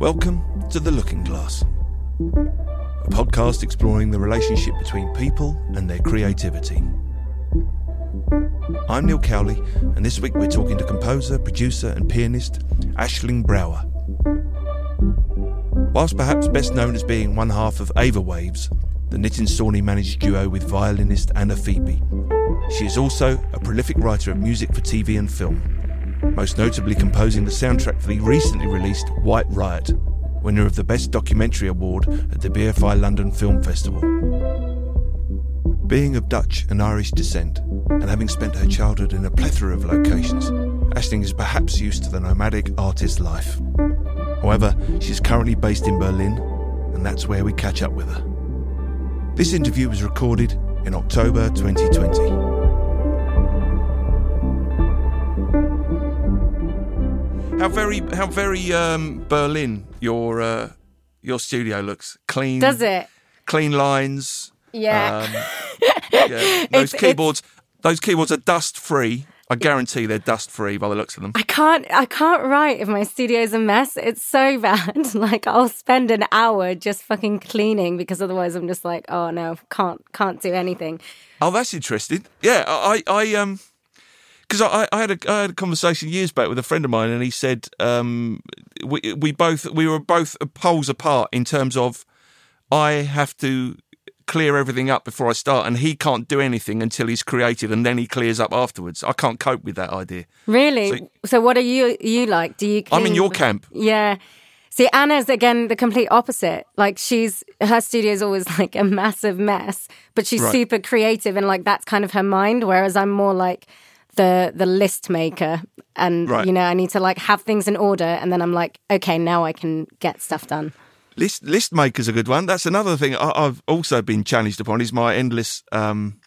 Welcome to The Looking Glass, a podcast exploring the relationship between people and their creativity. I'm Neil Cowley, and this week we're talking to composer, producer, and pianist Aisling Brouwer. Whilst perhaps best known as being one half of Avawaves, the Nitin Sawhney managed duo with violinist Anna Phoebe, she is also a prolific writer of music for TV and film, most notably composing the soundtrack for the recently released White Riot, winner of the Best Documentary Award at the BFI London Film Festival. Being of Dutch and Irish descent, and having spent her childhood in a plethora of locations, Aisling is perhaps used to the nomadic artist life. However, she is currently based in Berlin, and that's where we catch up with her. This interview was recorded in October 2020. How very, how very um, Berlin your uh, your studio looks. Clean. Does it? Clean lines. Yeah. Um, yeah. Those It's- keyboards. Those keyboards are dust free. I guarantee they're dust free by the looks of them. I can't I can't write if my studio's a mess. It's so bad. like I'll spend an hour just fucking cleaning because otherwise I'm just like, oh no, can't can't do anything. Oh, that's interesting. Yeah, I, I, um, because I, I had a, I had a conversation years back with a friend of mine, and he said, um, we, we both, we were both poles apart in terms of, I have to clear everything up before I start, and he can't do anything until he's created, and then he clears up afterwards. I can't cope with that idea. Really? So- So, what are you you like? Do you I'm in your camp. Yeah. See, Anna's again the complete opposite. Like she's her studio is always like a massive mess, but she's Right. super creative and like that's kind of her mind. Whereas I'm more like the the list maker, and Right. you know I need to like have things in order, and then I'm like, okay, now I can get stuff done. List list maker's a good one. That's another thing I, I've also been challenged upon is my endless um,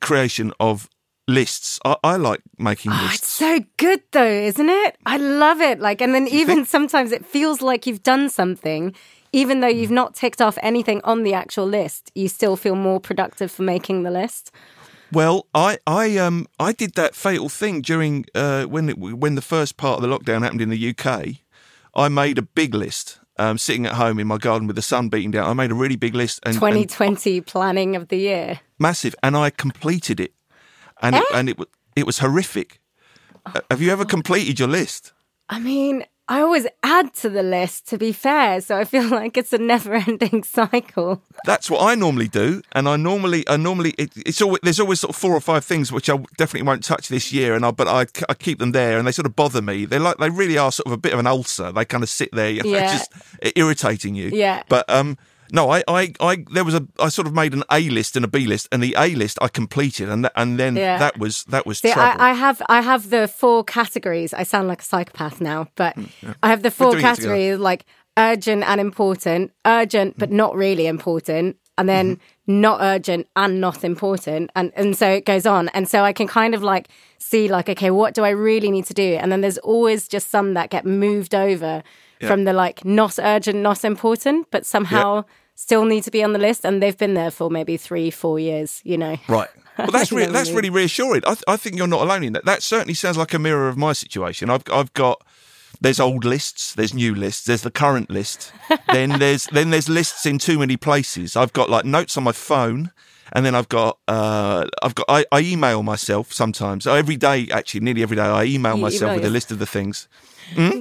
creation of lists. I, I like making Oh, it's lists. so good though, isn't it? I love it. Like, and then even sometimes it feels like you've done something, even though you've not ticked off anything on the actual list. You still feel more productive for making the list. Well, I I um I did that fatal thing during uh, when it, when the first part of the lockdown happened in the UK. I made a big list. Um, sitting at home in my garden with the sun beating down, I made a really big list and, and 2020 planning of the year. massive, and I completed it, and it, and it it was horrific. Uh, Have you ever completed your list? I mean, I always add to the list to be fair, so I feel like it's a never-ending cycle. That's what I normally do, and I normally, I normally, it, it's always there's always sort of four or five things which I definitely won't touch this year, and I but I, I keep them there, and they sort of bother me. They're like they really are sort of a bit of an ulcer. They kind of sit there, Yeah. just irritating you. Yeah. But um, no, I, I, I, there was a, I sort of made an A list and a B list, and the A list I completed, and th- and then Yeah. that was that was See, trouble. I, I have I have the four categories. I sound like a psychopath now, but hmm, I have the four doing it together. categories like urgent and important, urgent but hmm. not really important, and then mm-hmm. not urgent and not important, and and so it goes on. And so I can kind of like see like, okay, what do I really need to do? And then there's always just some that get moved over from the like not urgent, not important, but somehow still need to be on the list, and they've been there for maybe three, four years. You know, Right. Well, that's really, that's really reassuring. I, th- I think you're not alone in that. That certainly sounds like a mirror of my situation. I've I've got there's old lists, there's new lists, there's the current list. then there's then there's lists in too many places. I've got like notes on my phone, and then I've got uh, I've got I, I email myself sometimes. Every day, actually, nearly every day, I email You myself email with a list of the things.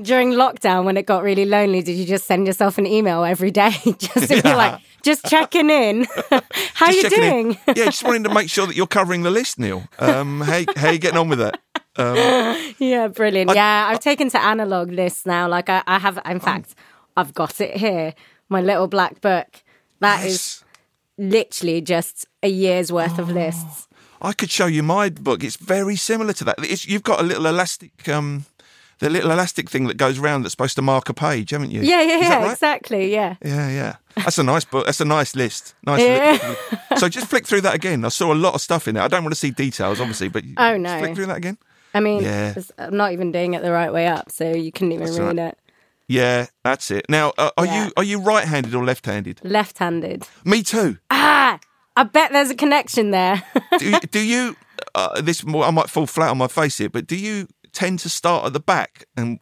during lockdown when it got really lonely did you just send yourself an email every day just to be like just checking in how Just you checking in. doing yeah, just wanting to make sure that you're covering the list, Neil. Um, how how you getting on with that? yeah brilliant yeah i've taken to analog lists now like i, I have in fact i've got it here my little black book That is Yes. Literally just a year's worth of lists I could show you my book. It's very similar to that. It's, you've got a little elastic, um, the little elastic thing that goes round that's supposed to mark a page, haven't you? yeah yeah yeah right? exactly yeah Yeah, yeah. That's a nice book. That's a nice list. Nice. Yeah. So just flick through that again. I saw a lot of stuff in there. I don't want to see details, obviously, but Oh, just no. flick through that again. i mean Yeah. i'm not even doing it the right way up so you couldn't even That's read all it Yeah, that's it. Now, uh, are Yeah. you are you right-handed or left-handed? left-handed Me too. ah i bet there's a connection there Do you, do you uh, this I might fall flat on my face here, but do you tend to start at the back and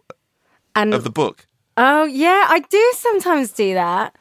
And of the book? Oh yeah, I do sometimes do that.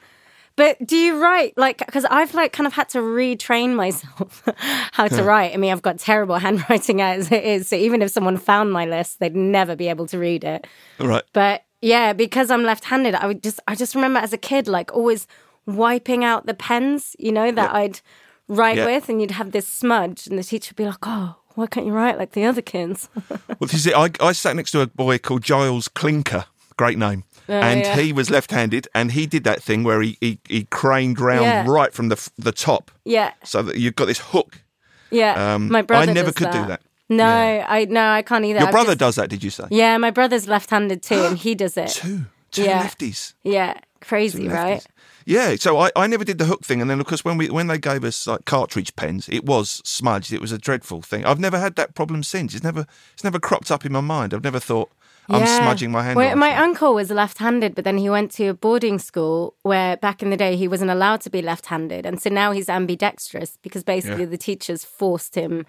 But do you write like because I've like kind of had to retrain myself how to write. I mean, I've got terrible handwriting as it is, so even if someone found my list, they'd never be able to read it. Right. But yeah, because I'm left-handed, I would just I just remember as a kid like always wiping out the pens, you know, that I'd write Yeah. with, and you'd have this smudge, and the teacher would be like, "Oh, why can't you write like the other kids?" Well, this is it. I, I sat next to a boy called Giles Clinker, great name, and Oh, yeah. he was left-handed, and he did that thing where he he, he craned round Yeah. right from the the top, yeah, so that you've got this hook. yeah. Um, my brother. I never could do that. No, I no, I can't either. Your I've brother just- does that, did you say? Yeah, my brother's left-handed too, and he does it. Two, two Yeah. lefties. Yeah, crazy, right? Yeah, so I, I never did the hook thing, and then of course when we when they gave us like cartridge pens, it was smudged. It was a dreadful thing. I've never had that problem since. It's never it's never cropped up in my mind. I've never thought I'm Yeah. smudging my hand. Well, my uncle was left-handed, but then he went to a boarding school where back in the day he wasn't allowed to be left-handed, and so now he's ambidextrous because basically Yeah. the teachers forced him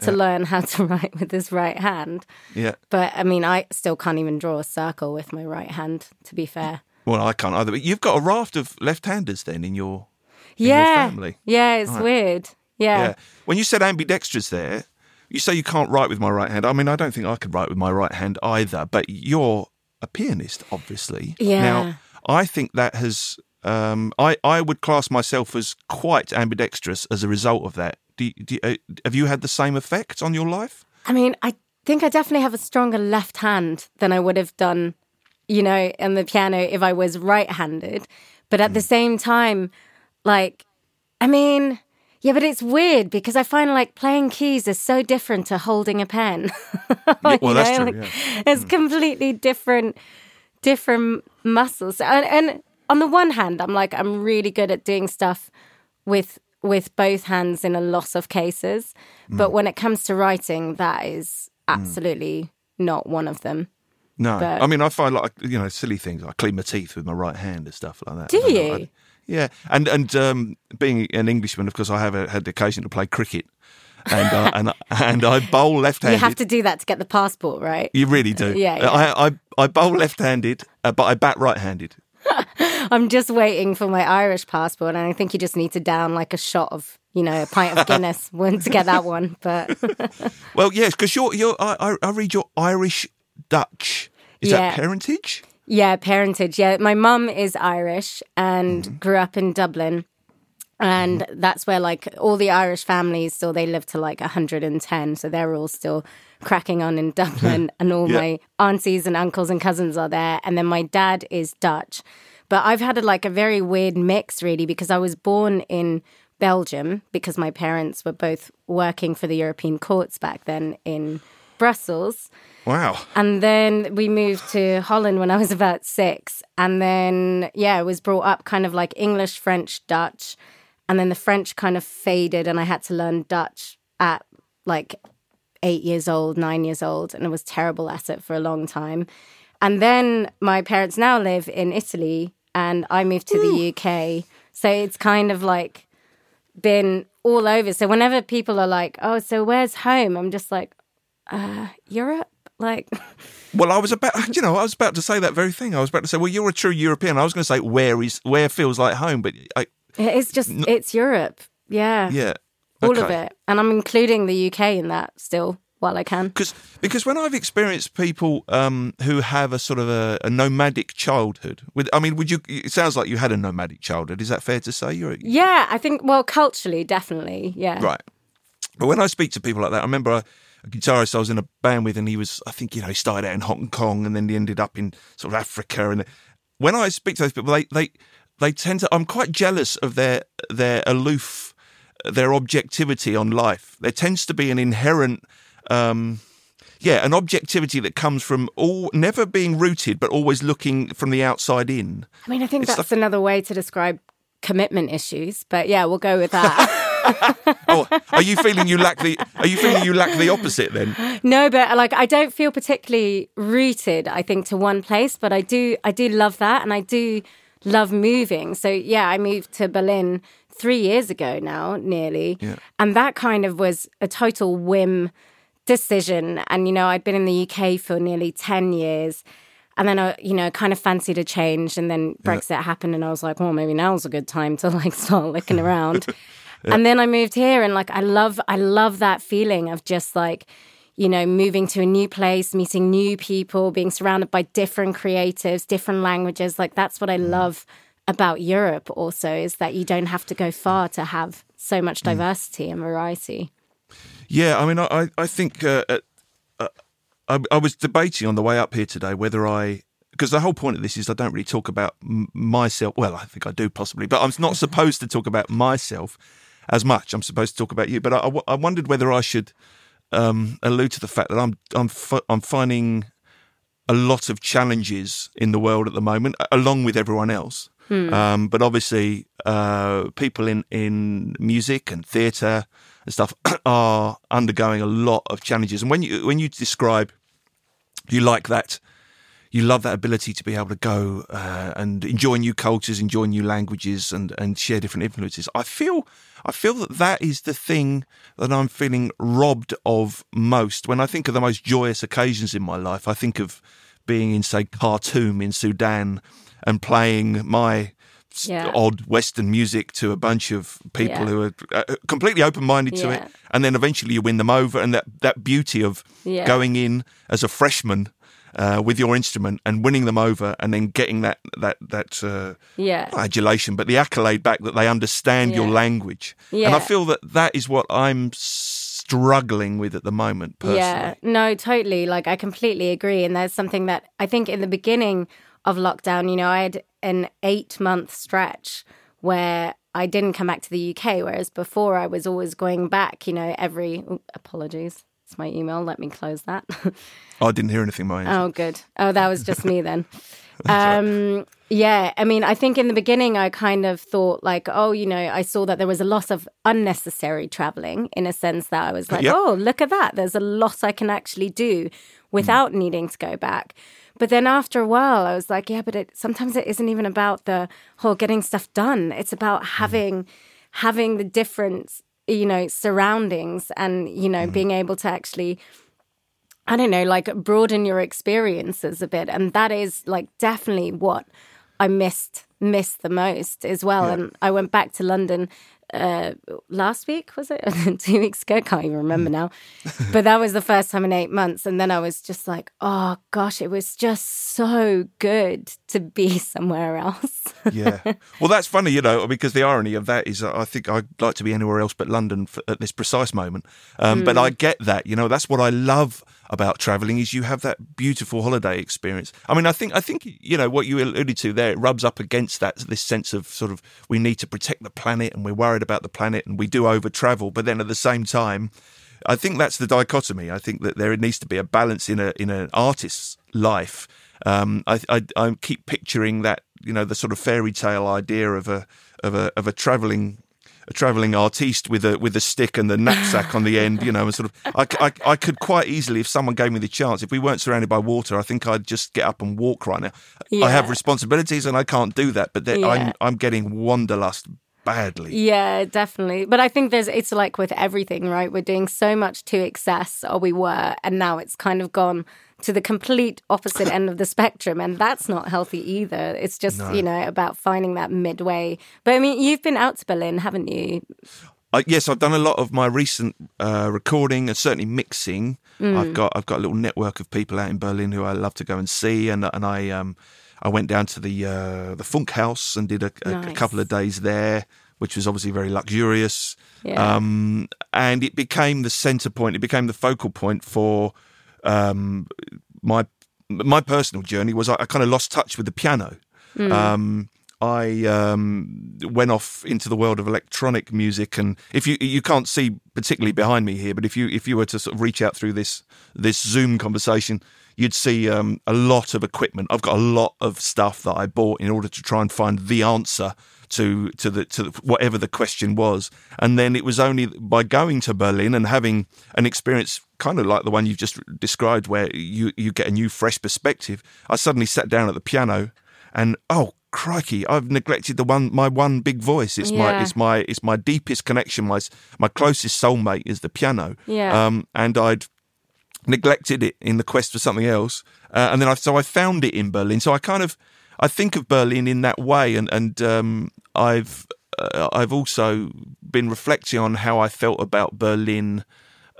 to learn how to write with his right hand. yeah. But I mean, I still can't even draw a circle with my right hand. To be fair. Well, I can't either. But you've got a raft of left-handers then in your in yeah, your family. yeah, it's weird. Yeah. Yeah. When you said ambidextrous there, you say you can't write with my right hand. I mean, I don't think I could write with my right hand either. But you're a pianist, obviously. Yeah. Now, I think that has. Um, I I would class myself as quite ambidextrous as a result of that. Do, do, uh, have you had the same effect on your life? I mean, I think I definitely have a stronger left hand than I would have done, you know, in the piano if I was right handed. But at the Hmm. same time, like, I mean, yeah, but it's weird because I find like playing keys is so different to holding a pen. Well, that's know, true. like, yeah. It's completely different, different muscles. And, and on the one hand, I'm like, I'm really good at doing stuff with with both hands in a lot of cases. But Hmm. when it comes to writing, that is absolutely not one of them. No, But- I mean, I find like you know silly things. I clean my teeth with my right hand and stuff like that. Do I know, you? I- yeah, and and um, being an Englishman, of course, I have uh had the occasion to play cricket, and uh, and and I bowl left-handed. You have to do that to get the passport, right? You really do. Yeah, yeah. I, I I bowl left-handed, uh, but I bat right-handed. I'm just waiting for my Irish passport, and I think you just need to down like a shot of, you know, a pint of Guinness to get that one. But Well, yes, because you're you're I, I read your Irish Dutch. Is Yeah. that parentage? Yeah, parentage. Yeah, my mum is Irish and Mm-hmm. grew up in Dublin. And that's where like all the Irish families still they live to like 110, so they're all still cracking on in Dublin and all Yeah. my aunties and uncles and cousins are there and then my dad is Dutch. But I've had a, like a very weird mix really because I was born in Belgium because my parents were both working for the European courts back then in Brussels. Wow. And then we moved to Holland when I was about six. And then, yeah, I was brought up kind of like English, French, Dutch. And then the French kind of faded, and I had to learn Dutch at like eight years old, nine years old. And I was terrible at it for a long time. And then my parents now live in Italy, and I moved to the UK. So it's kind of like been all over. So whenever people are like, oh, so where's home? I'm just like, uh, Europe? Like, Well, I was about, you know, I was about to say that very thing. I was about to say, well, you're a true European. I was going to say, where is, where feels like home? But I, it's just, it's Europe. Yeah. yeah. All of it. And I'm including the UK in that still while I can. Because because when I've experienced people um, who have a sort of a, a nomadic childhood, with I mean, would you? It sounds like you had a nomadic childhood. Is that fair to say? You're Yeah, I think, well, culturally, definitely. Yeah. right. But when I speak to people like that, I remember a, a guitarist I was in a band with, and he was, I think, you know, he started out in Hong Kong, and then he ended up in sort of Africa. And when I speak to those people, they they they tend to. I'm quite jealous of their their aloof, their objectivity on life. There tends to be an inherent. Um, yeah, an objectivity that comes from all never being rooted, but always looking from the outside in. I mean, I think It's that's another way to describe commitment issues, but yeah, we'll go with that. Oh, are you feeling you lack the? Are you feeling you lack the opposite then? no, but like I don't feel particularly rooted, I think, to one place, but I do I do love that and I do love moving. So yeah, I moved to Berlin three years ago now, nearly. Yeah. And that kind of was a total whim decision. And, you know, I'd been in the UK for nearly 10 years. And then I, you know, kind of fancied a change. And then Brexit happened, and I was like, well, maybe now's a good time to like start looking around. And then I moved here, and like, I love, I love that feeling of just like, you know, moving to a new place, meeting new people, being surrounded by different creatives, different languages. Like, that's what I mm. love about Europe also is that you don't have to go far to have so much mm. diversity and variety. Yeah, I mean, I I- think uh, uh, uh, I, I was debating on the way up here today whether I because the whole point of this is I don't really talk about m- myself. Well, I think I do possibly, but I'm not supposed to talk about myself as much. I'm supposed to talk about you. But I, I w- I wondered whether I should um, allude to the fact that I'm I'm I'm finding a lot of challenges in the world at the moment, along with everyone else. Um, but obviously, uh, people in, in music and theatre and stuff are undergoing a lot of challenges. And when you when you describe, you like that, you love that ability to be able to go uh, and enjoy new cultures, enjoy new languages, and and share different influences. I feel I feel that that is the thing that I'm feeling robbed of most. When I think of the most joyous occasions in my life, I think of being in say Khartoum in Sudan and playing my Yeah. odd Western music to a bunch of people Yeah. who are uh, completely open minded to it, and then eventually you win them over, and that that beauty of Yeah. going in as a freshman. Uh, with your instrument and winning them over, and then getting that that that uh, Yeah. adulation, but the accolade back that they understand your Yeah. language. And I feel that that is what I'm struggling with at the moment, personally. Yeah, no, totally. Like, I completely agree. And there's something that I think in the beginning of lockdown, you know, I had an eight month stretch where I didn't come back to the UK, whereas before I was always going back, you know, every ooh, apologies. It's my email. Let me close that. oh, I didn't hear anything, my Oh, good. Oh, that was just me then. um, yeah, I mean, I think in the beginning, I kind of thought like, oh, you know, I saw that there was a lot of unnecessary traveling in a sense that I was like, Yep. oh, look at that. There's a lot I can actually do without needing to go back. But then after a while, I was like, yeah, but it, sometimes it isn't even about the whole getting stuff done. It's about mm. having having the different, you know, surroundings and you know mm-hmm. being able to actually I don't know, like broaden your experiences a bit. And that is like definitely what I missed missed the most as well. And I went back to London uh last week, was it? Two weeks ago, can't even remember now. but that was the first time in eight months. And then I was just like, oh gosh, it was just so good to be somewhere else. yeah. Well, that's funny, you know, because the irony of that is I think I'd like to be anywhere else but London for, at this precise moment. Um, But I get that, you know, that's what I love about traveling is you have that beautiful holiday experience. I mean, I think, I think, you know, what you alluded to there, it rubs up against that, this sense of sort of, we need to protect the planet and we're worried about the planet and we do over travel. But then at the same time, I think that's the dichotomy. I think that there needs to be a balance in a in an artist's life. Um, I, I I keep picturing that you know the sort of fairy tale idea of a of a of a traveling a traveling artiste with a with a stick and the knapsack on the end. You know, and sort of I, I I could quite easily if someone gave me the chance. If we weren't surrounded by water, I think I'd just get up and walk right now. I have responsibilities and I can't do that. But then I'm I'm getting wanderlust badly. Yeah, definitely. But I think there's it's like with everything, right? We're doing so much to excess, or we were, and now it's kind of gone to the complete opposite end of the spectrum, and that's not healthy either. It's just you know about finding that midway. But I mean, you've been out to Berlin, haven't you? I, yes, I've done a lot of my recent uh, recording and certainly mixing. I've got I've got a little network of people out in Berlin who I love to go and see, and and I um I went down to the uh, the Funkhaus and did a, a, a couple of days there, which was obviously very luxurious. Yeah. Um, and it became the centre point. It became the focal point for um, my my personal journey. Was I, I kind of lost touch with the piano. Um, I um, went off into the world of electronic music, and if you you can't see particularly behind me here, but if you if you were to sort of reach out through this this Zoom conversation, you'd see um, a lot of equipment. I've got a lot of stuff that I bought in order to try and find the answer to to the to the, whatever the question was, and then it was only by going to Berlin and having an experience kind of like the one you've just described, where you you get a new fresh perspective. I suddenly sat down at the piano, and oh crikey, I've neglected the one my one big voice. It's my it's my it's my deepest connection. My my closest soulmate is the piano. Yeah. Um, and I'd neglected it in the quest for something else. Uh, and then I so I found it in Berlin. So I kind of I think of Berlin in that way, and and um, I've uh, I've also been reflecting on how I felt about Berlin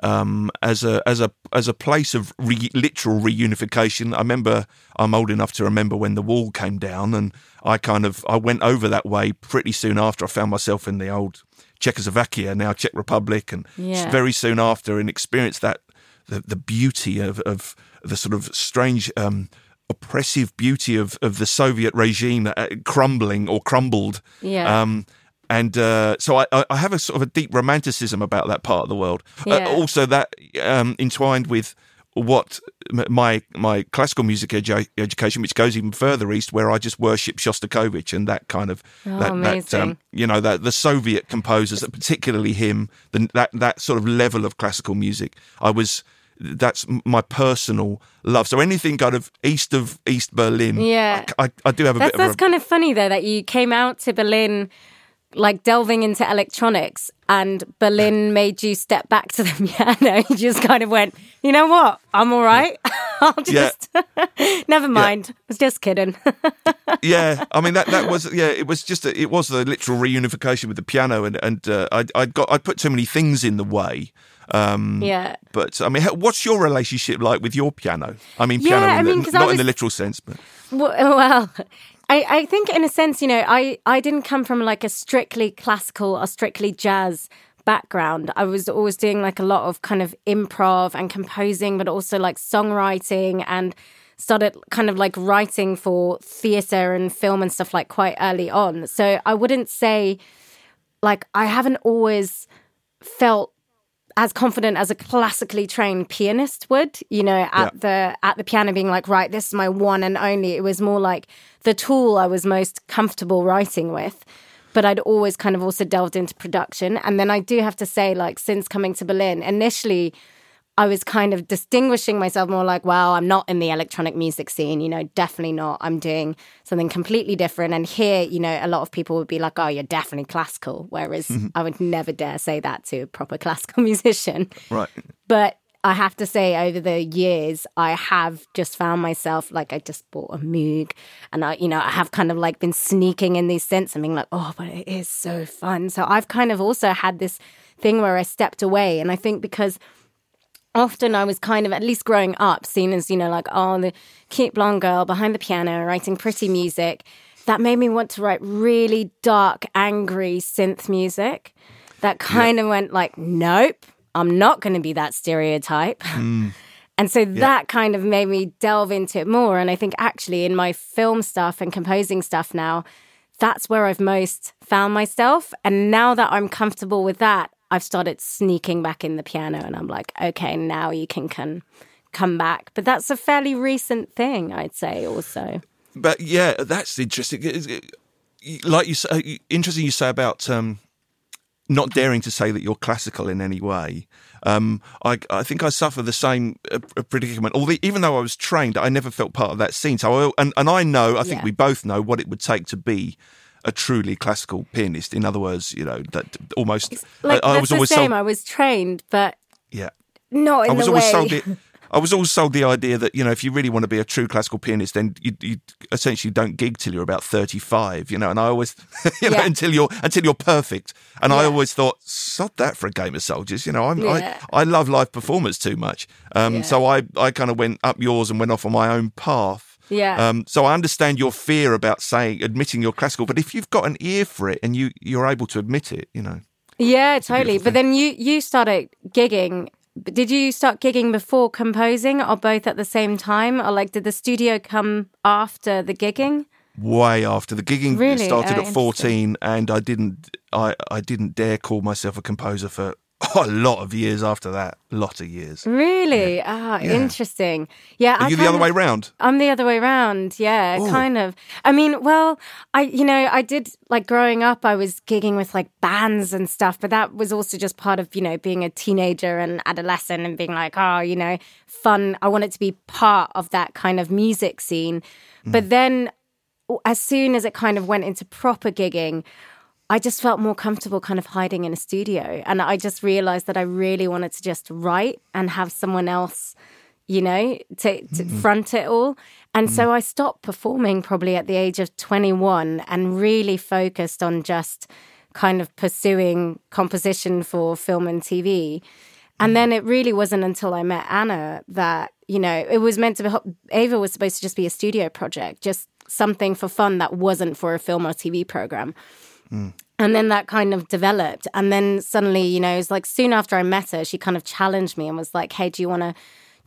um, as a as a as a place of re- literal reunification. I remember I'm old enough to remember when the wall came down, and I kind of I went over that way pretty soon after. I found myself in the old Czechoslovakia, now Czech Republic, and Yeah. very soon after, and experienced that the the beauty of of the sort of strange. Um, oppressive beauty of, of the Soviet regime uh, crumbling or crumbled Yeah. um, and uh, so I, I have a sort of a deep romanticism about that part of the world. Yeah. Uh, also, that um, entwined with what my my classical music edu- education, which goes even further east, where I just worship Shostakovich and that kind of Oh, that, that um, you know that the Soviet composers, particularly him, the, that that sort of level of classical music. I was that's my personal love. So anything kind of east of East Berlin, Yeah. I, I, I do have a That's, bit of that's a kind of funny though that you came out to Berlin like delving into electronics and Berlin made you step back to the piano. You just kind of went, you know what? I'm all right. I'll Yeah. just never mind. I was just kidding. yeah, I mean that that was yeah, it was just a, it was the literal reunification with the piano, and and uh, I I got I put too many things in the way. Um, yeah. but I mean, what's your relationship like with your piano? I mean, piano, Yeah, I the- mean, not in the literal sense, but well I, I think in a sense, you know, I, I didn't come from like a strictly classical or strictly jazz background. I was always doing like a lot of kind of improv and composing, but also like songwriting and started kind of like writing for theatre and film and stuff like quite early on. So I wouldn't say like I haven't always felt as confident as a classically trained pianist would you know at the at the piano being like right this is my one and only. It was more like the tool i was most comfortable writing with but i'd always kind of also delved into production. And then i do have to say like since coming to berlin initially I was kind of distinguishing myself more like, well, I'm not in the electronic music scene, you know, definitely not. I'm doing something completely different. And here, you know, a lot of people would be like, oh, you're definitely classical. Whereas mm-hmm. I would never dare say that to a proper classical musician. right. But I have to say, over the years, I have just found myself like I just bought a Moog, and I, you know, I have kind of like been sneaking in these synths and being like, oh, but it is so fun. So I've kind of also had this thing where I stepped away, and I think because often I was kind of, at least growing up, seen as, you know, like, oh, the cute blonde girl behind the piano writing pretty music. That made me want to write really dark, angry synth music. That kind of went like, nope, I'm not going to be that stereotype. Hmm. And so that kind of made me delve into it more. And I think actually in my film stuff and composing stuff now, that's where I've most found myself. And now that I'm comfortable with that, I've started sneaking back in the piano and I'm like, okay, now you can, can come back. But that's a fairly recent thing, I'd say also. But yeah, that's interesting. Like you say, interesting you say about um, not daring to say that you're classical in any way. Um, I, I think I suffer the same uh, predicament. Although, even though I was trained, I never felt part of that scene. So, I, and and I know, I think Yeah. we both know what it would take to be a truly classical pianist. In other words, you know that almost. Like, I, I that's was the always same. sold, I was trained, but yeah. not in I was the always way. sold the, I was always sold the idea that you know if you really want to be a true classical pianist, then you, you essentially don't gig till you're about thirty five. You know, and I always you know Yeah. until you're until you're perfect. And I always thought, sod that for a game of soldiers. You know, I'm, Yeah. I I love live performance too much. Um, Yeah. so I I kind of went up yours and went off on my own path. Yeah. Um, so I understand your fear about saying admitting you're classical, but if you've got an ear for it and you you're able to admit it, you know. Yeah, totally. But then you you started gigging. Did you start gigging before composing, or both at the same time, or like did the studio come after the gigging? way after the gigging Really? started Oh, at 14 and I didn't I, I didn't dare call myself a composer for a lot of years after that a lot of years Really? Ah, interesting. Yeah, are I you the other kind way of- round I'm the other way around. Yeah, kind of. I mean, well, I, you know, I did like growing up, I was gigging with like bands and stuff, but that was also just part of, you know, being a teenager and adolescent and being like, oh, you know, fun. I wanted to be part of that kind of music scene. But then as soon as it kind of went into proper gigging, I just felt more comfortable kind of hiding in a studio. And I just realized that I really wanted to just write and have someone else, you know, to, to mm-hmm. front it all. And mm-hmm. so I stopped performing probably at the age of 21 and really focused on just kind of pursuing composition for film and TV. And mm. then it really wasn't until I met Anna that, you know, it was meant to be, Ava was supposed to just be a studio project, just something for fun that wasn't for a film or TV program. Mm. And then that kind of developed. And then suddenly, you know, it was like soon after I met her, she kind of challenged me and was like, hey, do you want to?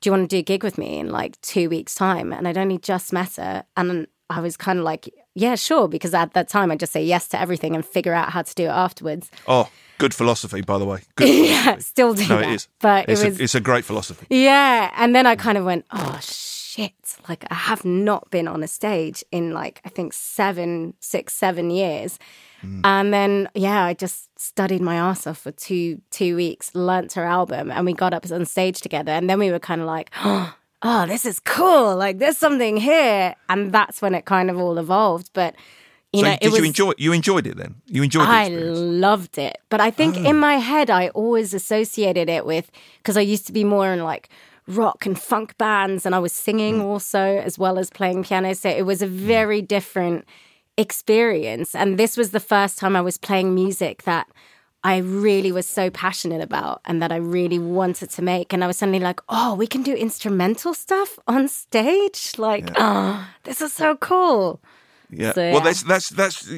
Do you want to do a gig with me in like two weeks' time? And I'd only just met her. And I was kind of like, yeah, sure. Because at that time, I'd just say yes to everything and figure out how to do it afterwards. Oh, good philosophy, by the way. Good. Yeah, still do no, that. it is. But it's, it was, a, it's a great philosophy. Yeah. And then I kind of went, oh, shit. Like, I have not been on a stage in like, I think seven, six, seven years. Mm. And then, yeah, I just studied my ass off for two two weeks, learnt her album, and we got up on stage together. And then we were kind of like, oh, this is cool. Like, there's something here. And that's when it kind of all evolved. But you so know, did was, you enjoy? You enjoyed it then? You enjoyed? I loved it, but I think oh. in my head I always associated it with because I used to be more in like rock and funk bands, and I was singing mm. also as well as playing piano. So it was a hmm. very mm. different experience. And this was the first time I was playing music that I really was so passionate about and that I really wanted to make. And I was suddenly like, oh, we can do instrumental stuff on stage. Like, yeah. oh, this is so cool. Yeah. So, yeah. Well, that's that's that's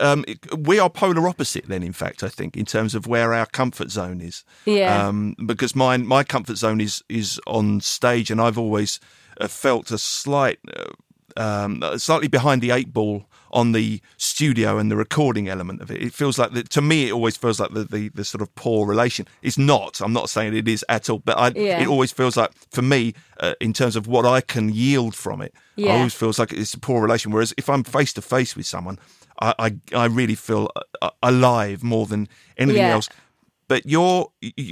um, we are polar opposite then. In fact, I think in terms of where our comfort zone is. Yeah. Um, because mine my comfort zone is is on stage, and I've always uh, felt a slight, uh, um, slightly behind the eight ball on the studio and the recording element of it. It feels like that to me. It always feels like the, the, the sort of poor relation. It's not. I'm not saying it is at all, but I, yeah. it always feels like for me, uh, in terms of what I can yield from it, yeah. always feels like it's a poor relation. Whereas if I'm face to face with someone, I, I, I really feel uh, alive more than anything yeah. else. But you're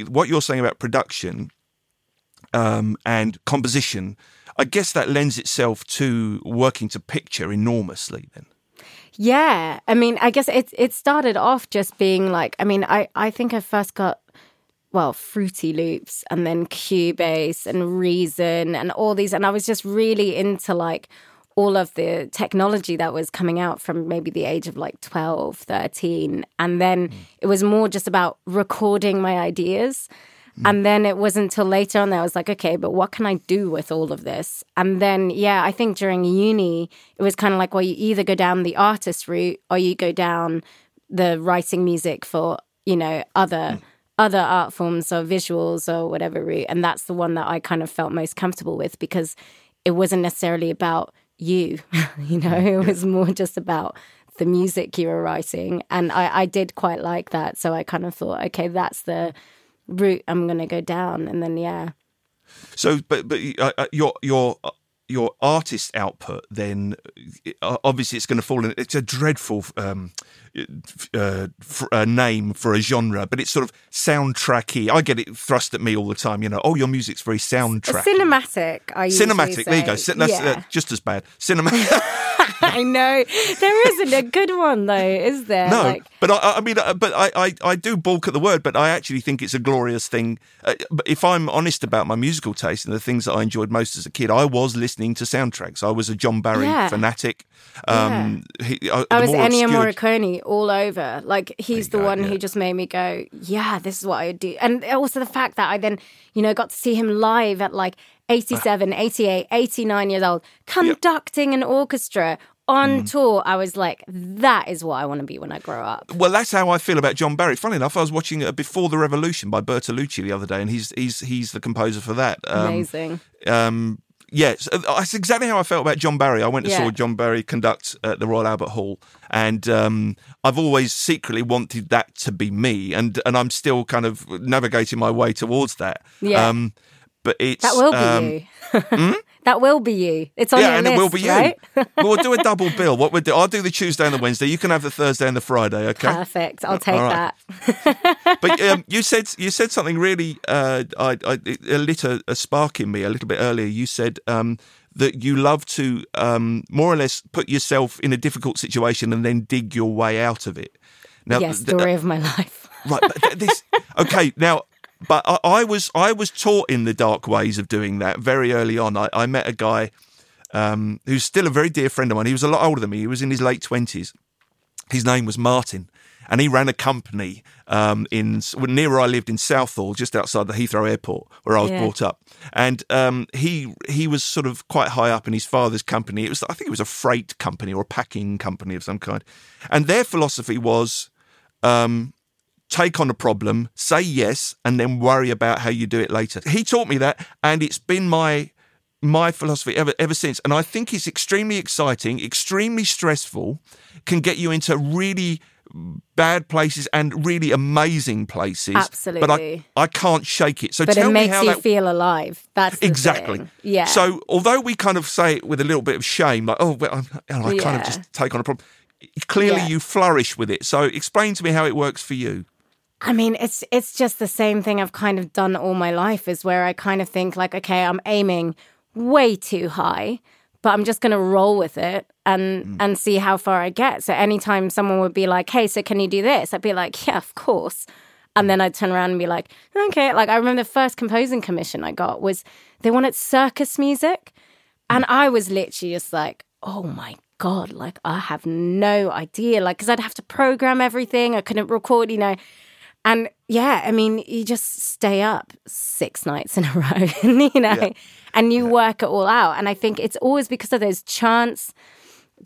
what you're saying about production um, and composition. I guess that lends itself to working to picture enormously. Then yeah, I mean, I guess it it started off just being like, I mean, I I think I first got well, Fruity Loops and then Cubase and Reason and all these, and I was just really into like all of the technology that was coming out from maybe the age of like 12, 13. And then mm. it was more just about recording my ideas. And then it wasn't until later on that I was like, okay, but what can I do with all of this? And then, yeah, I think during uni, it was kind of like, well, you either go down the artist route or you go down the writing music for, you know, other. Mm. Other art forms or visuals or whatever route. And that's the one that I kind of felt most comfortable with because it wasn't necessarily about you, you know, it was more just about the music you were writing. And I, I did quite like that. So I kind of thought, okay, that's the route I'm going to go down, and then yeah. So, but but uh, uh your your uh, your artist output, then uh, obviously it's going to fall in. It's a dreadful um, uh, uh, name for a genre, but it's sort of soundtracky. I get it thrust at me all the time. You know, oh, your music's very soundtrack. Cinematic. I cinematic. There you go. That's yeah. just as bad. Cinematic. I know there isn't a good one though, is there? No, like... but I, I mean, uh, but I, I, I, do balk at the word, but I actually think it's a glorious thing. Uh, but if I'm honest about my musical taste and the things that I enjoyed most as a kid, I was listening to soundtracks. I was a John Barry yeah. fanatic. Um, yeah. he, uh, I was Ennio obscured... Morricone all over. Like he's the go, one yeah. who just made me go, yeah, this is what I would do. And also the fact that I then, you know, got to see him live at like 87, 88, 89 years old, conducting yep. an orchestra on mm. tour, I was like, that is what I want to be when I grow up. Well, that's how I feel about John Barry. Funny enough, I was watching uh, Before the Revolution by Bertolucci the other day, and he's he's he's the composer for that. Um, Amazing. Um, yes, uh, that's exactly how I felt about John Barry. I went to yeah. saw John Barry conduct at the Royal Albert Hall, and um, I've always secretly wanted that to be me, and and I'm still kind of navigating my way towards that. Yeah. Um, but it's that will be um, you. hmm? That will be you. It's on yeah, your and list, it will be right? you. we'll do a double bill. What we'll do? I'll do the Tuesday and the Wednesday. You can have the Thursday and the Friday. Okay. Perfect. I'll take right. that. but um, you said you said something really. Uh, I, I, it lit a, a, spark in me a little bit earlier. You said um, that you love to um, more or less put yourself in a difficult situation and then dig your way out of it. Now, yes, story of my life. right, but this okay now. But I, I, was I was taught in the dark ways of doing that very early on. I, I met a guy um, who's still a very dear friend of mine. He was a lot older than me. He was in his late twenties. His name was Martin, and he ran a company um, in near where I lived in Southall, just outside the Heathrow Airport, where I was yeah. brought up. And um, he he was sort of quite high up in his father's company. It was I think it was a freight company or a packing company of some kind, and their philosophy was. Um, take on a problem, say yes, and then worry about how you do it later. He taught me that, and it's been my my philosophy ever ever since. And I think it's extremely exciting, extremely stressful, can get you into really bad places and really amazing places. Absolutely. But I, I can't shake it. So but tell it makes me how you that... feel alive. That's exactly. Thing. Yeah. So although we kind of say it with a little bit of shame, like, oh, well, I, I yeah. kind of just take on a problem. Clearly, yeah. you flourish with it. So explain to me how it works for you. I mean, it's it's just the same thing I've kind of done all my life. Is where I kind of think like, okay, I'm aiming way too high but I'm just going to roll with it and mm. and see how far I get. So anytime someone would be like, "Hey, so can you do this?" I'd be like, "Yeah, of course." And then I'd turn around and be like, "Okay." Like I remember the first composing commission I got was they wanted circus music, and I was literally just like, "Oh my god!" Like I have no idea. Like because I'd have to program everything. I couldn't record, you know. And yeah, I mean, you just stay up six nights in a row, you know, yeah. and you yeah. work it all out. And I think it's always because of those chance,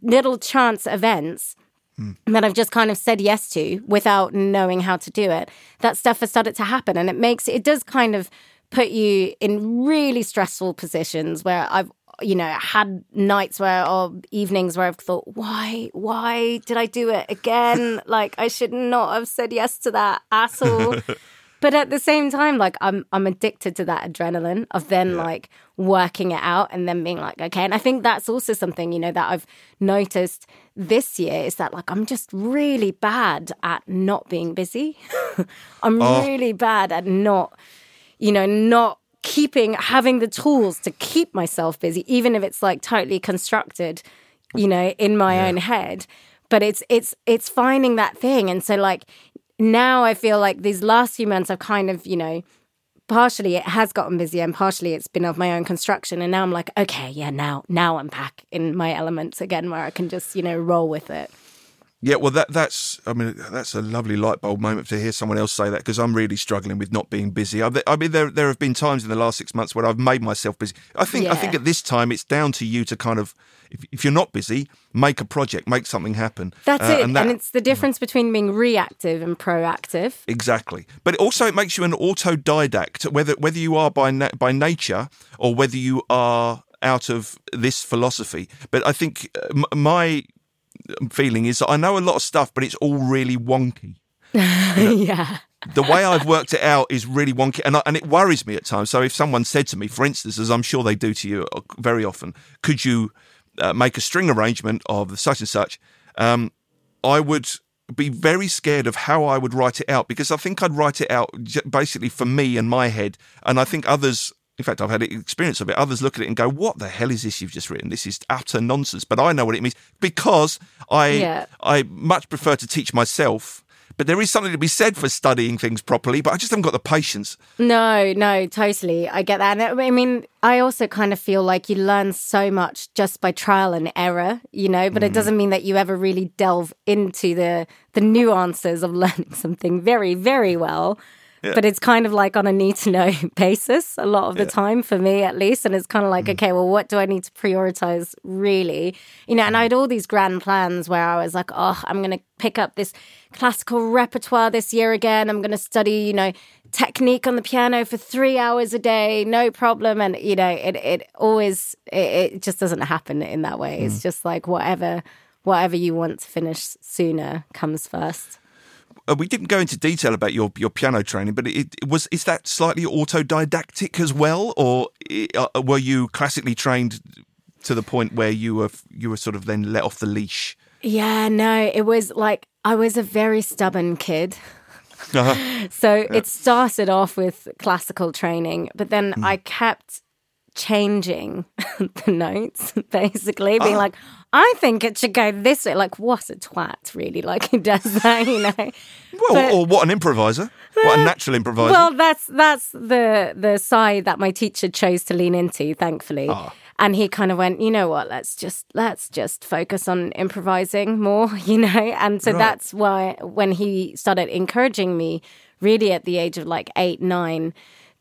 little chance events mm. that I've just kind of said yes to without knowing how to do it. That stuff has started to happen. And it makes, it does kind of put you in really stressful positions where I've you know, had nights where or evenings where I've thought, why, why did I do it again? like I should not have said yes to that asshole. but at the same time, like I'm I'm addicted to that adrenaline of then yeah. like working it out and then being like, okay. And I think that's also something, you know, that I've noticed this year is that like I'm just really bad at not being busy. I'm oh. really bad at not, you know, not keeping having the tools to keep myself busy even if it's like tightly constructed you know in my yeah. own head. But it's it's it's finding that thing. And so like now i feel like these last few months i've kind of you know partially it has gotten busier and partially it's been of my own construction. And now i'm like okay yeah now now i'm back in my elements again where i can just you know roll with it yeah, well, that that's I mean that's a lovely light bulb moment to hear someone else say that because I'm really struggling with not being busy. I, I, mean, there there have been times in the last six months where I've made myself busy. I think yeah. I think at this time it's down to you to kind of if, if you're not busy, make a project, make something happen. That's uh, it, and, that, and, it's the difference between being reactive and proactive. Exactly, but also it makes you an autodidact, whether whether you are by na- by nature or whether you are out of this philosophy. But I think uh, my feeling is that I know a lot of stuff, but it's all really wonky. You know? yeah. The way I've worked it out is really wonky, and I, and it worries me at times. So if someone said to me, for instance, as I'm sure they do to you uh, very often, could you uh, make a string arrangement of such and such? Um, I would be very scared of how I would write it out because I think I'd write it out basically for me and my head, and I think others in fact, I've had experience of it. Others look at it and go, "What the hell is this you've just written? This is utter nonsense." But I know what it means because I yeah. I much prefer to teach myself. But there is something to be said for studying things properly. But I just haven't got the patience. No, no, totally. I get that. And I mean, I also kind of feel like you learn so much just by trial and error, you know. But mm. it doesn't mean that you ever really delve into the the nuances of learning something very, very well. But it's kind of like on a need to know basis a lot of the yeah. time for me, at least. And it's kind of like, mm. okay, well, what do I need to prioritize really? You know, and I had all these grand plans where I was like, oh, I'm going to pick up this classical repertoire this year again. I'm going to study, you know, technique on the piano for three hours a day, no problem. And, you know, it, it always, it, it just doesn't happen in that way. Mm. It's just like whatever, whatever you want to finish sooner comes first we didn't go into detail about your, your piano training, but it, it, was is that slightly autodidactic as well, or uh, were you classically trained to the point where you were you were sort of then let off the leash? Yeah, no, it was like I was a very stubborn kid. Uh-huh. so yeah. it started off with classical training, but then mm. I kept changing the notes, basically, being like, I think it should go this way. Like, what a twat, really. Like, he does that, you know. Well, But- or what an improviser. What a natural improviser. Well, that's that's the the side that my teacher chose to lean into, thankfully. Ah. And he kind of went, you know what? Let's just let's just focus on improvising more, you know. And so Right. that's why when he started encouraging me, really at the age of like eight nine,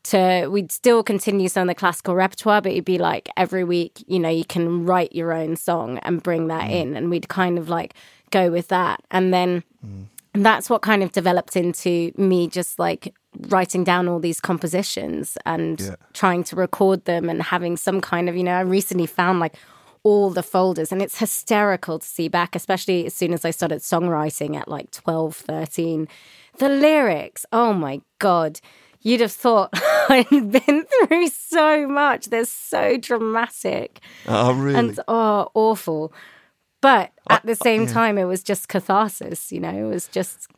to we'd still continue some of the classical repertoire, but it'd be like every week, you know, you can write your own song and bring that Mm. in, and we'd kind of like go with that, and then. And that's what kind of developed into me just like writing down all these compositions and Yeah. trying to record them and having some kind of, you know, I recently found like all the folders and it's hysterical to see back, especially as soon as I started songwriting at like 12, 13. The lyrics, oh my God. You'd have thought I'd been through so much. They're so dramatic oh, really? and oh, awful. But at the same time, it was just catharsis. You know, it was just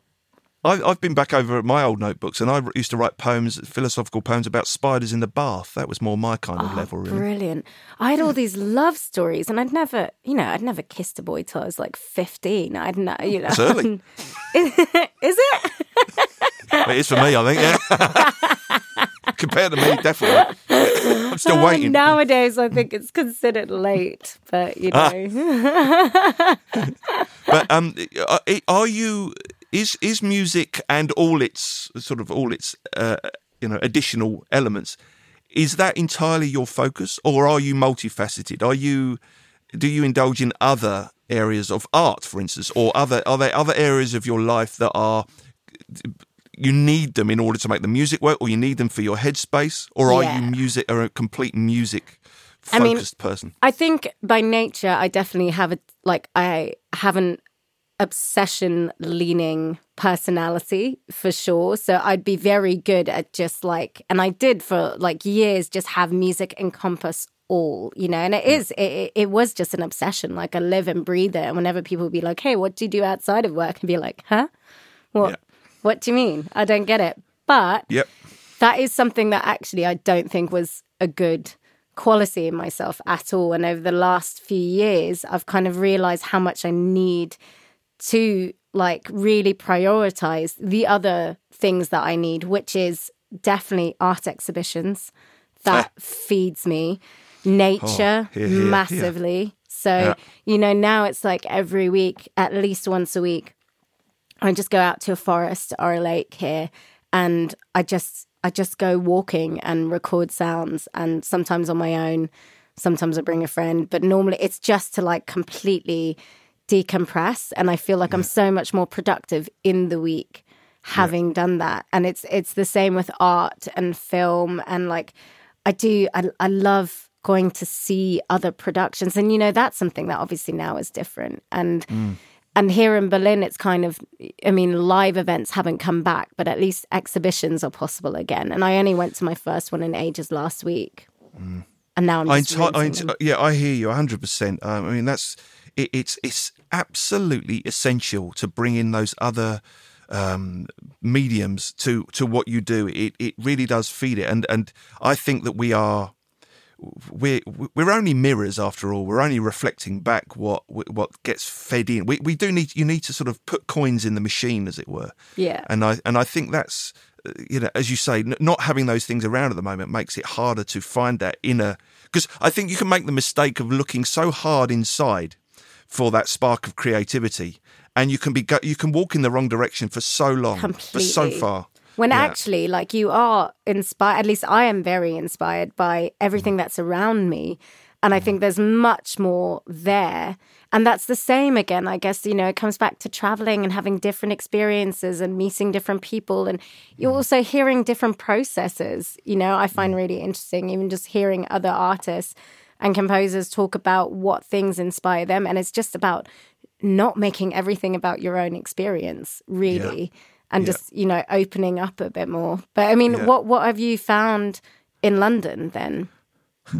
I, I've been back over at my old notebooks, and I used to write poems, philosophical poems about spiders in the bath. That was more my kind of ah, level, really. brilliant. I had all these love stories, and I'd never, you know, I'd never kissed a boy till I was like fifteen. I'd know, you know, It's early. is it? it is for me, I think. Yeah. Compared to me, definitely. I'm still waiting. Nowadays, I think it's considered late, but you Ah. know, But um, are- are you? Is is music and all its sort of all its uh, you know additional elements? Is that entirely your focus, or are you multifaceted? Are you do you indulge in other areas of art, for instance, or other are there other areas of your life that are you need them in order to make the music work, or you need them for your headspace, or are Yeah. you music or a complete music I mean, focused person? I think by nature, I definitely have a like I have an obsession leaning personality for sure. So I'd be very good at just like, and I did for like years, just have music encompass all, you know. And it mm. is, it, it- it was just an obsession. Like I live and breathe it. And whenever people would be like, "Hey, what do you do outside of work?" and be like, "Huh? What? Yeah. What do you mean? I don't get it." But Yep. that is something that actually I don't think was a good quality in myself at all. And over the last few years, I've kind of realized how much I need to like really prioritize the other things that I need, which is definitely art exhibitions. That feeds me. Nature Oh, here, here, here. massively. So, Yeah. you know, now it's like every week, at least once a week, I just go out to a forest or a lake here and I just I just go walking and record sounds and sometimes on my own, sometimes I bring a friend, but normally it's just to like completely decompress and I feel like I'm so much more productive in the week having done that. And it's it's the same with art and film and like I do I I love going to see other productions and you know that's something that obviously now is different and mm. And here in Berlin, it's kind of, I mean, live events haven't come back, but at least exhibitions are possible again. And I only went to my first one in ages last week. And now I'm I, enti- I enti- yeah, I hear you 100%. Um, I mean, that's it, it's it's absolutely essential to bring in those other um, mediums to to what you do. It it really does feed it, and and I think that we are we're we're only mirrors after all. We're only reflecting back what what gets fed in. We we do need you need to sort of put coins in the machine, as it were. Yeah. And I and I think that's uh, you know as you say, not having those things around at the moment makes it harder to find that inner. Because I think you can make the mistake of looking so hard inside for that spark of creativity, and you can be go, you can walk in the wrong direction for so long, for so far. When Yeah. actually, like, you are inspired, at least I am very inspired by everything Mm. that's around me. And I think there's much more there. And that's the same again, I guess, you know, it comes back to traveling and having different experiences and meeting different people. And you're Mm. also hearing different processes, you know, I find really interesting, even just hearing other artists and composers talk about what things inspire them. And it's just about not making everything about your own experience, really. And Yeah. just, you know, opening up a bit more. But I mean, Yeah. what what have you found in London then?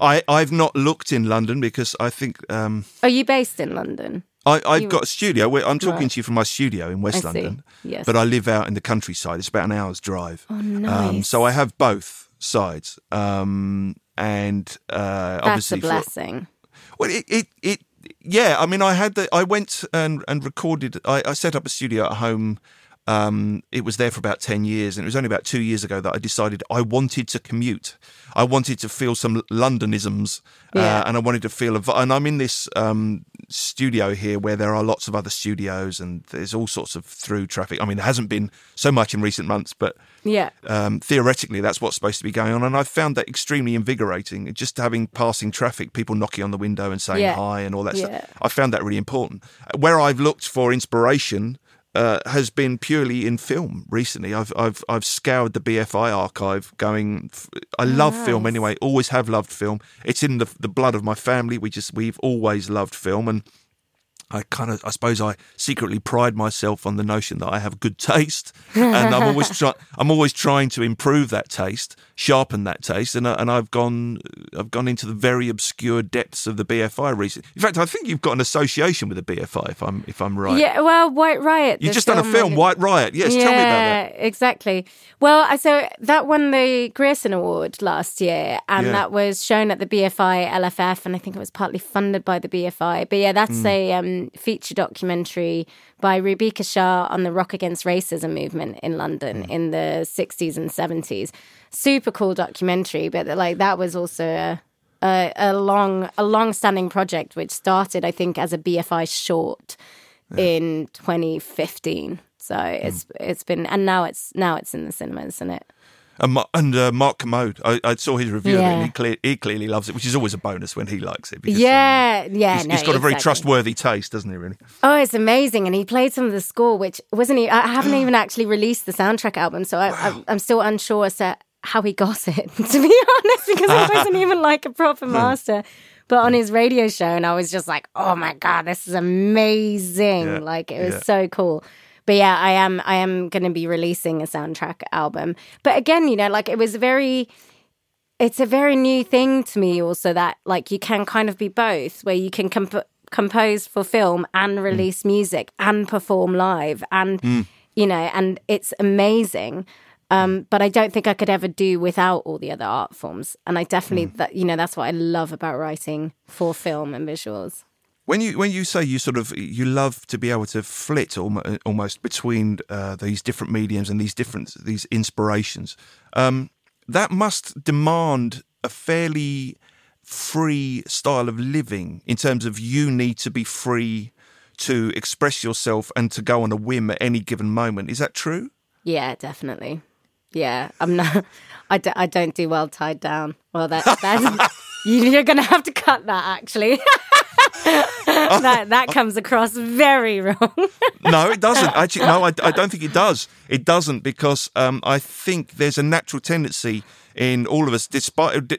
I I've not looked in London because I think um, Are you based in London? I, I've got a studio. I'm talking Right. to you from my studio in West. London, Yes. but I live out in the countryside. It's about an hour's drive. Oh, Um, nice. so I have both sides. Um, and uh, That's obviously a for- blessing. well, it, it, it, yeah. I mean, I had the, I went and and recorded. I, I set up a studio at home. Um, it was there for about ten years, and it was only about two years ago that I decided I wanted to commute. I wanted to feel some Londonisms, Yeah. uh, and I wanted to feel. A, and I'm in this um, studio here where there are lots of other studios, and there's all sorts of through traffic. I mean, there hasn't been so much in recent months, but Yeah. um, theoretically that's what's supposed to be going on and i found that extremely invigorating just having passing traffic people knocking on the window and saying Yeah. hi and all that Yeah. stuff i found that really important where i've looked for inspiration uh, has been purely in film recently. I've I've I've scoured the BFI archive. Going, I love film anyway. Always have loved film. It's in the the blood of my family. We just we've always loved film, and I kind of, I suppose, I secretly pride myself on the notion that I have good taste, and I'm always trying, I'm always trying to improve that taste, sharpen that taste, and I- and I've gone, I've gone into the very obscure depths of the BFI recently. In fact, I think you've got an association with the BFI, if I'm if I'm right. Yeah, well, White Riot. You've just done a film, White Riot. Yes, tell me about that. Yeah, exactly. Well, I- so that won the Grierson Award last year, and Yeah. that was shown at the BFI LFF, and I think it was partly funded by the BFI. But yeah, that's Hmm. a um, feature documentary by Rubika Shah on the Rock Against Racism movement in London Hmm. in the 60s and 70s. Super cool documentary, but like that was also a a, a long a long standing project which started I think as a BFI short in 2015 so it's it's been and now it's now it's in the cinemas isn't it And, and uh, Mark Kermode, I, I saw his review of it, and he, clear, he clearly loves it, which is always a bonus when he likes it. because, um, yeah yeah he's, no, he's got a very exactly. trustworthy taste, doesn't he? Really. oh it's amazing and he played some of the score which wasn't he I haven't even actually released the soundtrack album so I, I'm, I'm still unsure as to how he got it to be honest because it wasn't even like a proper master but on his radio show and I was just like oh my god this is amazing Yeah, like it was yeah. so cool but yeah I am I am going to be releasing a soundtrack album. But again you know like it was very it's a very new thing to me also that like you can kind of be both where you can comp- compose for film and mm. release music and perform live and mm. you know and it's amazing. Um, but I don't think I could ever do without all the other art forms, and I definitely mm. that you know that's what I love about writing for film and visuals. When you when you say you sort of you love to be able to flit almost between uh, these different mediums and these different these inspirations, um, that must demand a fairly free style of living in terms of you need to be free to express yourself and to go on a whim at any given moment. Is that true? Yeah, definitely. Yeah, I'm not. I, d- I don't do well tied down. Well, that that's you're going to have to cut that. Actually, that that comes across very wrong. No, it doesn't. Actually, no, I, I don't think it does. It doesn't because um, I think there's a natural tendency in all of us, despite,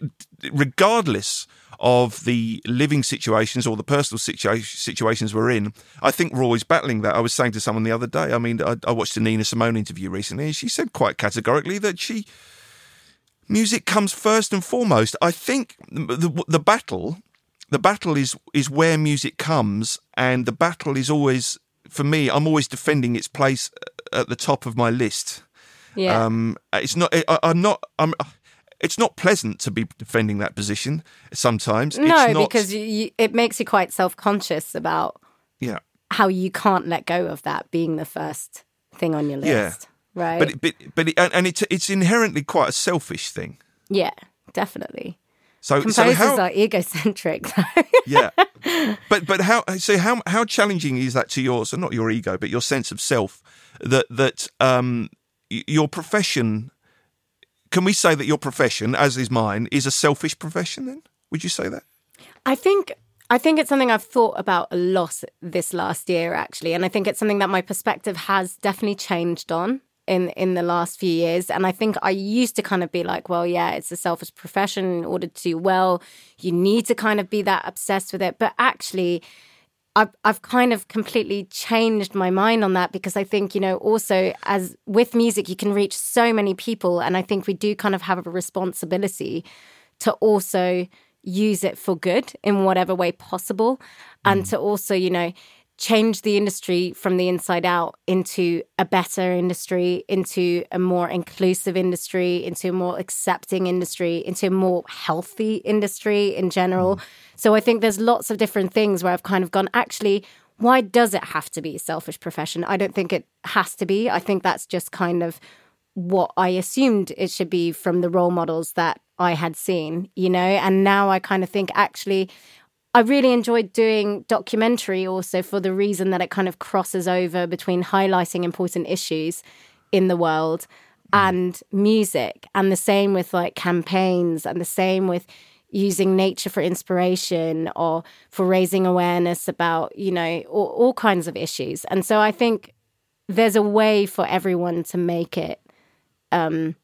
regardless of the living situations or the personal situa- situations we're in. I think we're always battling that. I was saying to someone the other day. I mean, I, I watched a Nina Simone interview recently, and she said quite categorically that she music comes first and foremost. I think the, the, the battle, the battle is is where music comes, and the battle is always for me. I'm always defending its place at the top of my list. Yeah, Um, it's not. I, I'm not. I'm. It's not pleasant to be defending that position sometimes. no, it's not, because you, you, it makes you quite self conscious about yeah. how you can't let go of that being the first thing on your list. Yeah. Right. But it, but but it, and it's it's inherently quite a selfish thing. yeah, definitely. So so Composers how are egocentric, though. yeah, but but how so how how challenging is that to yours? so not your ego but your sense of self that that um your profession can we say that your profession as is mine is a selfish profession then would you say that I think I think it's something I've thought about a lot this last year actually and I think it's something that my perspective has definitely changed on in in the last few years and I think I used to kind of be like well yeah it's a selfish profession in order to do well you need to kind of be that obsessed with it but actually I've, I've kind of completely changed my mind on that because I think, you know, also as with music, you can reach so many people. And I think we do kind of have a responsibility to also use it for good in whatever way possible. And mm. to also, you know, change the industry from the inside out into a better industry, into a more inclusive industry, into a more accepting industry, into a more healthy industry in general. Mm. So I think there's lots of different things where I've kind of gone, actually, why does it have to be a selfish profession? I don't think it has to be. I think that's just kind of what I assumed it should be from the role models that I had seen, you know? And now I kind of think actually, I really enjoyed doing documentary also for the reason that it kind of crosses over between highlighting important issues in the world and music. And the same with like campaigns and the same with using nature for inspiration or for raising awareness about, you know, all, all kinds of issues. And so I think there's a way for everyone to make it um,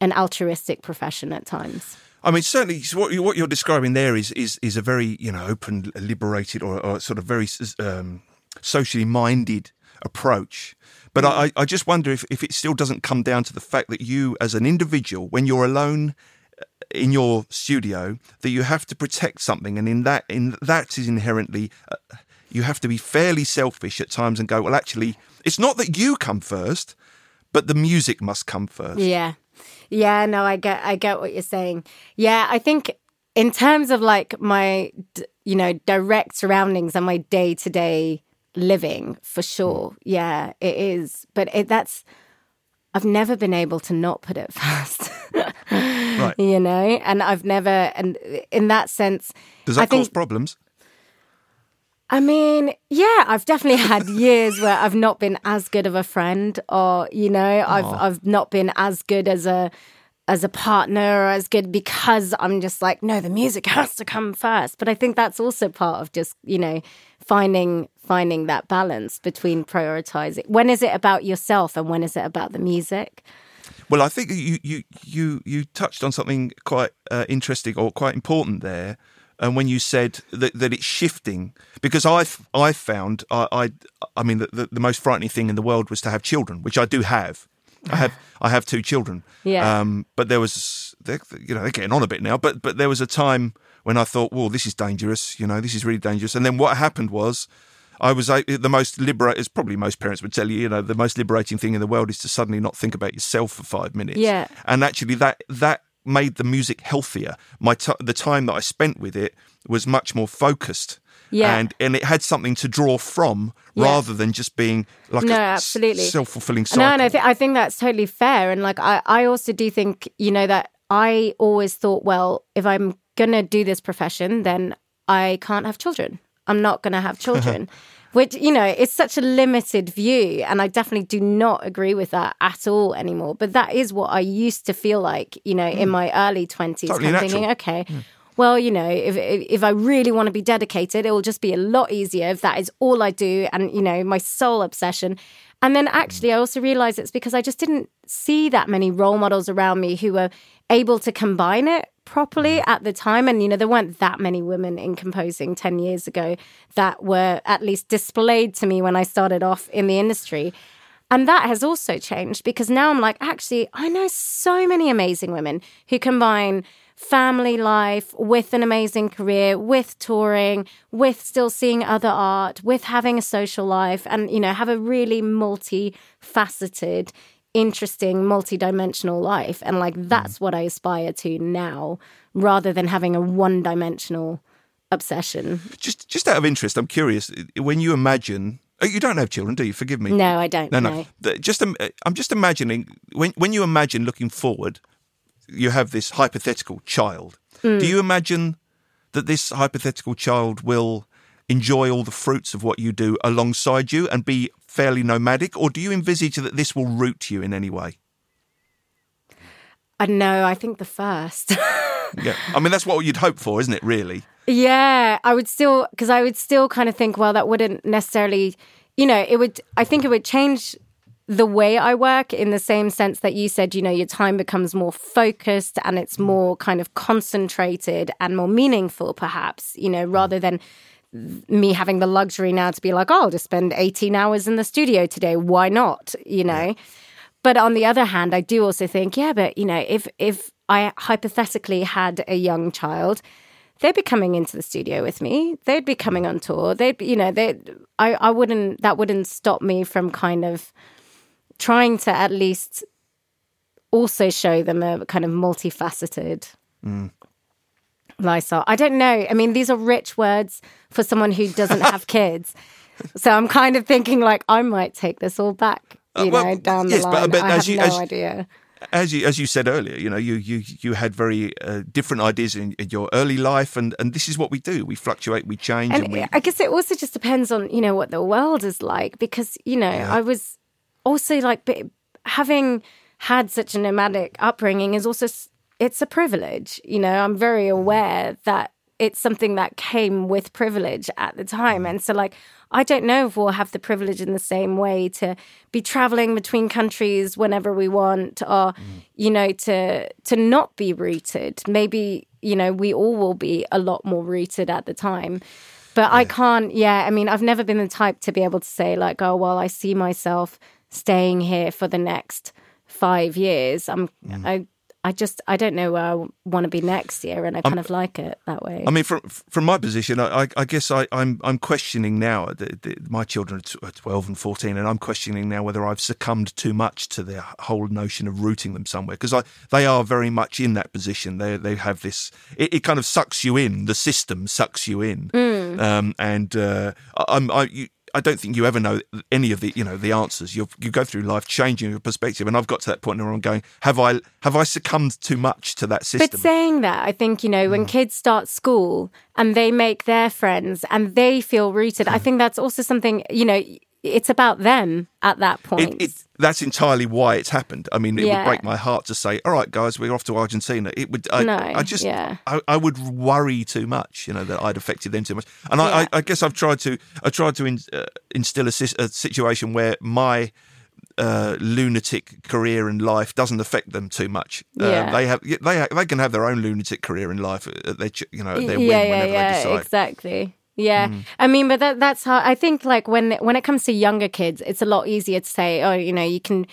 an altruistic profession at times. I mean, certainly, what, what you're describing there is is is a very you know open, liberated, or, or sort of very um, socially minded approach. But mm. I, I just wonder if, if it still doesn't come down to the fact that you, as an individual, when you're alone uh, in your studio, that you have to protect something, and in that, in that is inherently, uh, you have to be fairly selfish at times and go, well, actually, it's not that you come first, but the music must come first. Yeah, yeah, no, I get I get what you're saying. Yeah, I think in terms of like my you know direct surroundings and my day to day living, for sure. Mm. Yeah, it is. But it, that's I've never been able to not put it first. right. You know, and I've never, and in that sense, does that I cause think, problems? I mean, yeah, I've definitely had years where I've not been as good of a friend, or you know, I've I've not been as good as a as a partner or as good because I'm just like, no, the music has to come first. But I think that's also part of just you know finding finding that balance between prioritizing. When is it about yourself and when is it about the music? Well, I think you you you you touched on something quite uh, interesting or quite important there and when you said that, that it's shifting because I've I found I I, I mean the, the, the, most frightening thing in the world was to have children, which I do have. I have I have two children. Yeah. Um, but there was you know they're getting on a bit now, but but there was a time when I thought, well, this is dangerous. You know, this is really dangerous. And then what happened was. I was the most liberate. As probably most parents would tell you, you know, the most liberating thing in the world is to suddenly not think about yourself for five minutes. Yeah, and actually, that that made the music healthier. My t- the time that I spent with it was much more focused. Yeah. And and it had something to draw from yeah. rather than just being like no, a absolutely. self fulfilling cycle. No, and I, th- I think that's totally fair. And like I, I also do think, you know, that I always thought, well, if I'm gonna do this profession, then I can't have children. I'm not gonna have children. Which you know is such a limited view and i definitely do not agree with that at all anymore but that is what i used to feel like you know mm. in my early 20s totally kind of thinking okay mm. well you know if, if i really want to be dedicated it will just be a lot easier if that is all i do and you know my sole obsession and then actually i also realized it's because i just didn't see that many role models around me who were able to combine it properly mm. at the time. And, you know, there weren't that many women in composing 10 years ago that were at least displayed to me when I started off in the industry. And that has also changed because now I'm like, actually, I know so many amazing women who combine family life with an amazing career, with touring, with still seeing other art, with having a social life, and, you know, have a really multifaceted interesting multi-dimensional life. And like mm. that's what i aspire to now rather than having a one-dimensional obsession. Just just out of interest i'm curious when you imagine oh, you don't have children do you? Forgive me. No i don't no no, no. just uh, i'm just imagining when when you imagine looking forward you have this hypothetical child mm. do you imagine that this hypothetical child will enjoy all the fruits of what you do alongside you and be fairly nomadic, or do you envisage that this will root you in any way? I know. I think the first. yeah, I mean that's what you'd hope for, isn't it? Really? Yeah, I would still because I would still kind of think, well, that wouldn't necessarily, you know, it would. I think it would change the way I work in the same sense that you said, you know, your time becomes more focused and it's mm. more kind of concentrated and more meaningful, perhaps, you know, rather than me having the luxury now to be like, oh, I'll just spend 18 hours in the studio today. Why not? You know? Yeah. But on the other hand, I do also think, yeah, but you know, if if I hypothetically had a young child, they'd be coming into the studio with me. They'd be coming on tour. They'd, be, you know, they. I, I wouldn't. That wouldn't stop me from kind of trying to at least also show them a kind of multifaceted Mm. lifestyle. I don't know. I mean, these are rich words for someone who doesn't have kids. So I'm kind of thinking like I might take this all back, you Uh, well, know, down yes, the but- line. but I as have you- no as- idea. as you as you said earlier, you know, you you you had very uh, different ideas in, in your early life, and and this is what we do. We fluctuate, we change, and, And we. I guess it also just depends on you know what the world is like because you know I was also like having had such a nomadic upbringing is also it's a privilege. You know, I'm very mm-hmm. aware that it's something that came with privilege at the time, mm-hmm. and so like I don't know if we'll have the privilege in the same way to be traveling between countries whenever we want, or uh, mm-hmm. you know to to not be rooted. Maybe you know we all will be a lot more rooted at the time. But I can't, yeah. I mean, I've never been the type to be able to say, like, oh, well, I see myself staying here for the next five years. I'm, I, I just, I don't know where I want to be next year. And I kind of like it that way. I mean, from from my position, I, I, guess I, I'm I'm questioning now. The, the, my children are twelve and fourteen, and I'm questioning now whether I've succumbed too much to the whole notion of rooting them somewhere because I they are very much in that position. They they have this. It, it kind of sucks you in. The system sucks you in, um, and uh, I'm I. You, I don't think you ever know any of the you know the answers. You you go through life changing your perspective, and I've got to that point where I'm going, have I have I succumbed too much to that system? But saying that, I think, you know, Mm. when kids start school and they make their friends and they feel rooted, Mm. I think that's also something, you know, it's about them at that point. it, it, that's entirely why it's happened. I mean, it Yeah. would break my heart to say, "All right, guys, we're off to Argentina." It would. I, No, I just. yeah. I, I would worry too much, you know, that I'd affected them too much. And I, Yeah. I, I guess I've tried to. I tried to in, uh, instill a, a situation where my uh, lunatic career in life doesn't affect them too much. Uh, Yeah. they have. They they can have their own lunatic career in life. At their, you know, at their whim yeah, yeah, whenever yeah. Mm. I mean, but that, that's how I think. Like when when it comes to younger kids, it's a lot easier to say, oh, you know, you can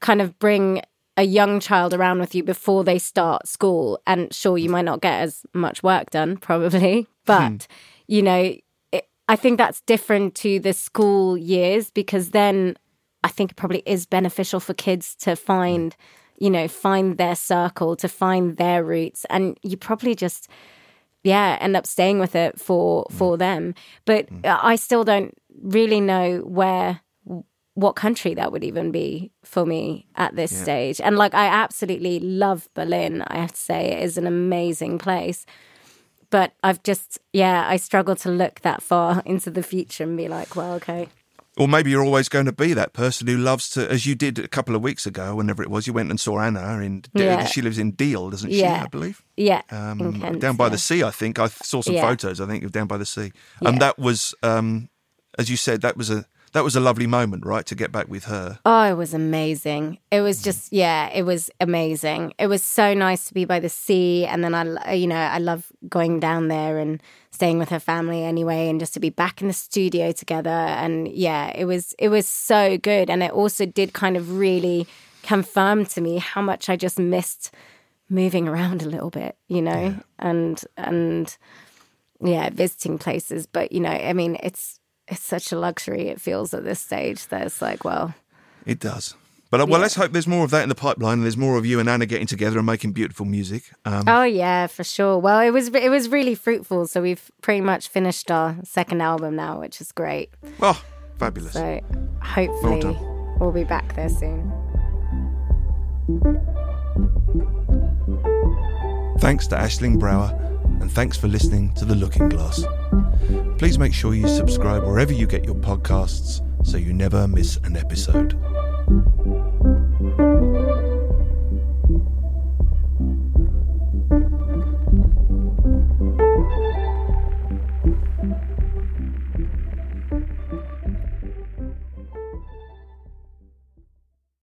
kind of bring a young child around with you before they start school, and sure, you might not get as much work done, probably, but you know, it, I think that's different to the school years because then I think it probably is beneficial for kids to find, you know, find their circle, to find their roots, and you probably just yeah end up staying with it for mm. for them. But mm. i still don't really know where what country that would even be for me at this stage. And like i absolutely love berlin i have to say. It is an amazing place. But i've just yeah i struggle to look that far into the future and be like well okay Or maybe you're always going to be that person who loves to, as you did a couple of weeks ago, whenever it was, you went and saw Anna in. Yeah. She lives in Deal, doesn't she? Yeah. I believe. yeah Um, Kent, down by yeah. the sea, I think. I saw some Yeah. photos. I think of down by the sea, and that was, um, as you said, that was a that was a lovely moment, right, to get back with her. Oh, it was amazing. It was mm. just, yeah, it was amazing. It was so nice to be by the sea. And then I, you know, I love going down there and staying with her family anyway, and just to be back in the studio together. And yeah, it was, it was so good. And it also did kind of really confirm to me how much I just missed moving around a little bit, you know, and, and, yeah, visiting places. But, you know, I mean, it's, it's such a luxury it feels at this stage that it's like, well, It does. But uh, well, let's hope there's more of that in the pipeline. and There's more of you and Anna getting together and making beautiful music. Um, Oh yeah, for sure. Well, it was it was really fruitful. So we've pretty much finished our second album now, which is great. oh, fabulous! So hopefully done. we'll be back there soon. Thanks to Aisling Brouwer, and thanks for listening to The Looking Glass. Please make sure you subscribe wherever you get your podcasts so you never miss an episode.